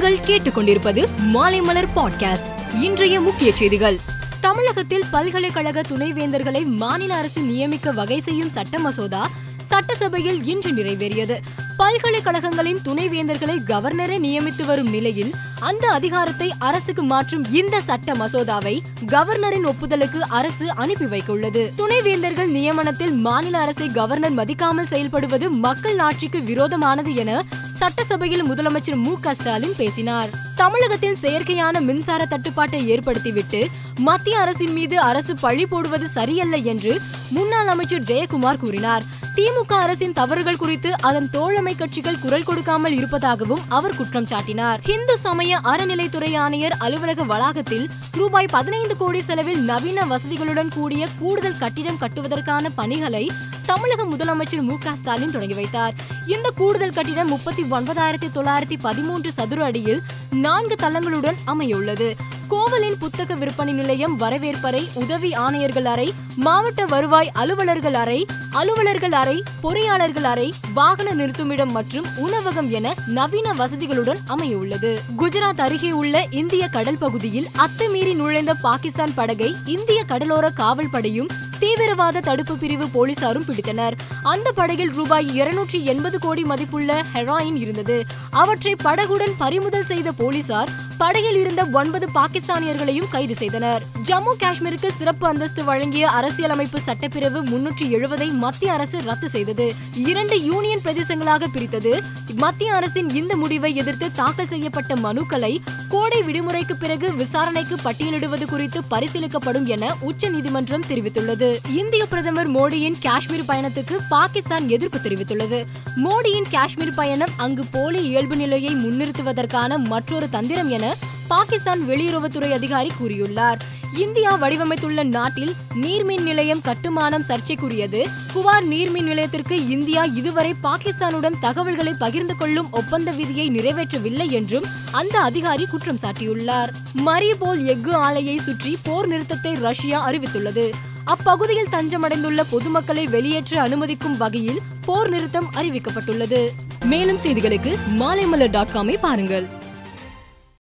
நீங்கள் கேட்டுக்கொண்டிருப்பது மாலைமலர் பாட்காஸ்ட் இன்றைய முக்கிய செய்திகள். தமிழகத்தில் பல்கலைக்கழக துணைவேந்தர்களை மாநில அரசு நியமிக்க வகை செய்யும் சட்ட மசோதா சட்டசபையில் இன்று நிறைவேறியது. பல்கலைக்கழகங்களின் துணைவேந்தர்களை கவர்னரே நியமித்து வரும் நிலையில் அந்த அதிகாரத்தை அரசுக்கு மாற்றும் இந்த சட்ட மசோதாவை கவர்னரின் ஒப்புதலுக்கு அரசு அனுப்பி வைக்குள்ளது துணைவேந்தர்கள் நியமனத்தில் மாநில அரசை கவர்னர் மதிக்காமல் செயல்படுவது மக்கள் ஆட்சிக்கு விரோதமானது என சட்டசபையில் முதலமைச்சர் மு க ஸ்டாலின் பேசினார். தமிழகத்தில் செயற்கையான மின்சார தட்டுப்பாட்டை ஏற்படுத்திவிட்டு மத்திய அரசின் மீது அரசு பழி போடுவது சரியல்ல என்று முன்னாள் அமைச்சர் ஜெயக்குமார் கூறினார். திமுக அரசின் தவறுகள் குறித்து அதன் தோழமை கட்சிகள் குரல் கொடுக்காமல் இருப்பதாகவும் அவர் குற்றம் சாட்டினார். இந்து சமய அறநிலைத்துறை ஆணையர் அலுவலக வளாகத்தில் ரூபாய் பதினைந்து கோடி செலவில் நவீன வசதிகளுடன் கூடிய கூடுதல் கட்டிடம் கட்டுவதற்கான பணிகளை தமிழக முதலமைச்சர் மு க ஸ்டாலின் தொடங்கி வைத்தார். இந்த கூடுதல் கட்டிடம் முப்பத்தி ஒன்பதாயிரத்தி தொள்ளாயிரத்தி பதிமூன்று சதுர அடியில் நான்கு தளங்களுடன் அமையுள்ளது கோவலின் புத்தக விற்பனை நிலையம் வரவேற்பறை உதவி ஆணையர்கள் அறை மாவட்ட வருவாய் அலுவலர்கள் அறை அலுவலர்கள் அறை பொறியாளர்கள் அறை வாகன நிறுத்துமிடம் மற்றும் உணவகம் என நவீன வசதிகளுடன் அமையுள்ளது குஜராத் அருகே உள்ள இந்திய கடல் பகுதியில் அத்துமீறி நுழைந்த பாகிஸ்தான் படகை இந்திய கடலோர காவல் படையும் தீவிரவாத தடுப்பு பிரிவு போலீசாரும் பிடித்தனர். அந்த படகில் ரூபாய் இருநூற்றி எண்பது கோடி மதிப்புள்ள ஹெராயின் இருந்தது. அவற்றை படகுடன் பறிமுதல் செய்த போலீசார் படகில் இருந்த ஒன்பது பாகிஸ்தானியர்களையும் கைது செய்தனர். ஜம்மு காஷ்மீருக்கு சிறப்பு அந்தஸ்து வழங்கிய அரசியலமைப்பு சட்டப்பிரிவு முன்னூற்றி எழுபதை மத்திய அரசு ரத்து செய்தது. இரண்டு யூனியன் பிரதேசங்களாக பிரித்தது. மத்திய அரசின் இந்த முடிவை எதிர்த்து தாக்கல் செய்யப்பட்ட மனுக்களை கோடை விடுமுறைக்கு பிறகு விசாரணைக்கு பட்டியலிடுவது குறித்து பரிசீலிக்கப்படும் என உச்சநீதிமன்றம் தெரிவித்துள்ளது. இந்திய பிரதமர் மோடியின் காஷ்மீர் பயணத்துக்கு பாகிஸ்தான் எதிர்ப்பு தெரிவித்துள்ளது. மோடியின் காஷ்மீர் பயணம் அங்கு போலி இயல்பு நிலையை முன்னிறுத்துவதற்கான மற்றொரு தந்திரம் என பாகிஸ்தான் வெளியுறவுத்துறை அதிகாரி கூறியுள்ளார். இந்தியா வடிவமைத்துள்ள நாட்டில் நீர்மின் நிலையம் கட்டுமானம் சர்ச்சைக்குரியது. குவார் நீர்மின் நிலையத்திற்கு இந்தியா இதுவரை பாகிஸ்தானுடன் தகவல்களை பகிர்ந்து கொள்ளும் ஒப்பந்த விதியை நிறைவேற்றவில்லை என்றும் அந்த அதிகாரி குற்றம் சாட்டியுள்ளார். மரிபோல் எஃகு ஆலையை சுற்றி போர் நிறுத்தத்தை ரஷ்யா அறிவித்துள்ளது. அப்பகுதியில் தஞ்சமடைந்துள்ள பொதுமக்களை வெளியேற்ற அனுமதிக்கும் வகையில் போர் நிறுத்தம் அறிவிக்கப்பட்டுள்ளது. மேலும் செய்திகளுக்கு மாலைமலர் டாட் காமை பாருங்கள்.